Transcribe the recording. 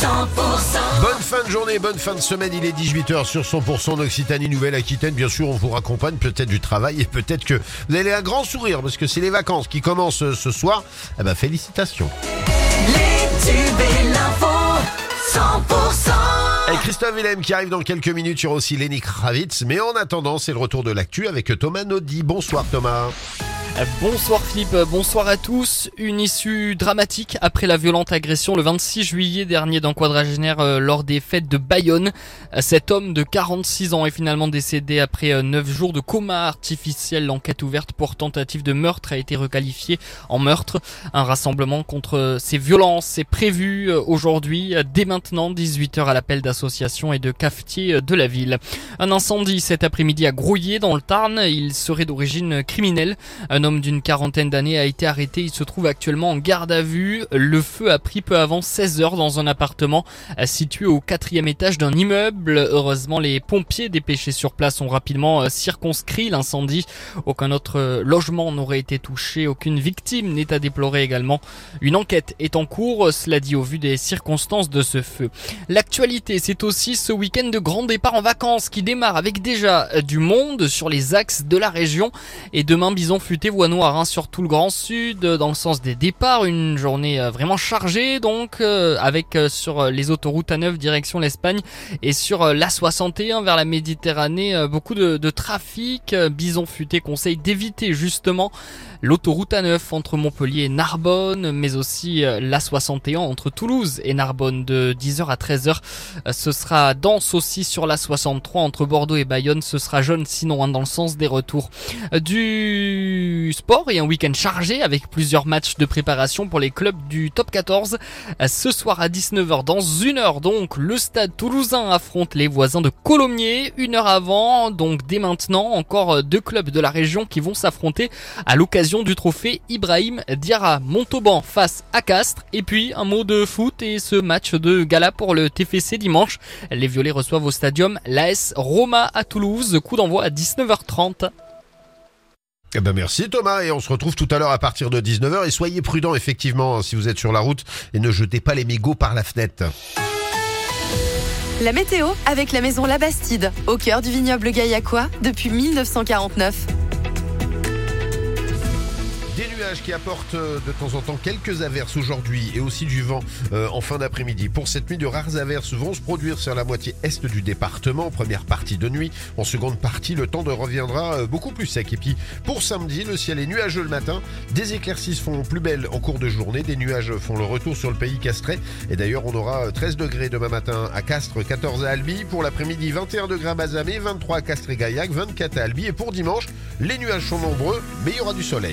Bonne fin de journée, bonne fin de semaine, il est 18h sur 100% Occitanie Nouvelle-Aquitaine. Bien sûr, on vous raccompagne peut-être du travail et peut-être que vous allez un grand sourire parce que c'est les vacances qui commencent euh, ce soir. Eh ben, félicitations. Les tubes et l'info, 100%. Et Christophe Willem qui arrive dans quelques minutes, il y aura aussi Lenny Kravitz. Mais en attendant, c'est le retour de l'actu avec Thomas Naudy. Bonsoir Thomas. Bonsoir Philippe, bonsoir à tous. Une issue dramatique après la violente agression le 26 juillet dernier d'un quadragénaire euh, lors des fêtes de Bayonne. Euh, Cet homme de 46 ans est finalement décédé après 9 jours de coma artificiel. L'enquête ouverte pour tentative de meurtre a été requalifiée en meurtre. Un rassemblement contre ces violences est prévu euh, aujourd'hui, dès maintenant, 18h à l'appel d'associations et de cafetiers de la ville. Un incendie cet après-midi à Grouillé dans le Tarn. Il serait d'origine criminelle. D'une quarantaine d'années a été arrêté. Il se trouve actuellement en garde à vue. Le feu a pris peu avant 16 heures dans un appartement euh, situé au quatrième étage d'un immeuble. Heureusement, les pompiers dépêchés sur place ont rapidement euh, circonscrit l'incendie. Aucun autre euh, logement n'aurait été touché. Aucune victime n'est à déplorer également. Une enquête est en cours. Cela dit au vu des circonstances de ce feu. L'actualité, c'est aussi ce week-end de grand départ en vacances qui démarre avec déjà du monde sur les axes de la région. Et demain, Bison Futé voie noire hein, sur tout le Grand Sud euh, dans le sens des départs. Une journée euh, vraiment chargée donc euh, avec sur les autoroutes A9 direction l'Espagne et sur euh, l'A61 vers la Méditerranée beaucoup de, trafic. Bison Futé conseille d'éviter justement l'autoroute A9 entre Montpellier et Narbonne mais aussi euh, l'A61 entre Toulouse et Narbonne de 10h à 13h. Euh, Ce sera dense aussi sur l'A63 entre Bordeaux et Bayonne. Ce sera jaune sinon hein, dans le sens des retours. Euh, Sport et un week-end chargé avec plusieurs matchs de préparation pour les clubs du top 14. Euh, Ce soir à 19h, dans une heure donc, le stade toulousain affronte les voisins de Colomiers. Une heure avant, donc dès maintenant, encore deux clubs de la région qui vont s'affronter à l'occasion du trophée Ibrahim Diarra. Montauban face à Castres. Et puis un mot de foot et ce match de gala pour le TFC dimanche. Les Violets reçoivent au stadium l'AS Roma à Toulouse. Coup d'envoi à 19h30. Eh ben merci Thomas et on se retrouve tout à l'heure à partir de 19h et soyez prudents effectivement hein, si vous êtes sur la route et ne jetez pas les mégots par la fenêtre. La météo avec la maison La Bastide, au cœur du vignoble gaillacois depuis 1949. Nuages qui apportent euh, de temps en temps quelques averses aujourd'hui et aussi du vent euh, en fin d'après-midi. Pour cette nuit, de rares averses vont se produire sur la moitié est du département en première partie de nuit. En seconde partie, le temps de reviendra euh, beaucoup plus sec. Et puis pour samedi, le ciel est nuageux le matin. Des éclaircies font plus belles en cours de journée. Des nuages font le retour sur le pays castrais. Et d'ailleurs, on aura euh, 13 degrés demain matin à Castres, 14 à Albi. Pour l'après-midi, 21 degrés à Bazamé, 23 à Castres et Gaillac, 24 à Albi. Et pour dimanche, les nuages sont nombreux, mais il y aura du soleil.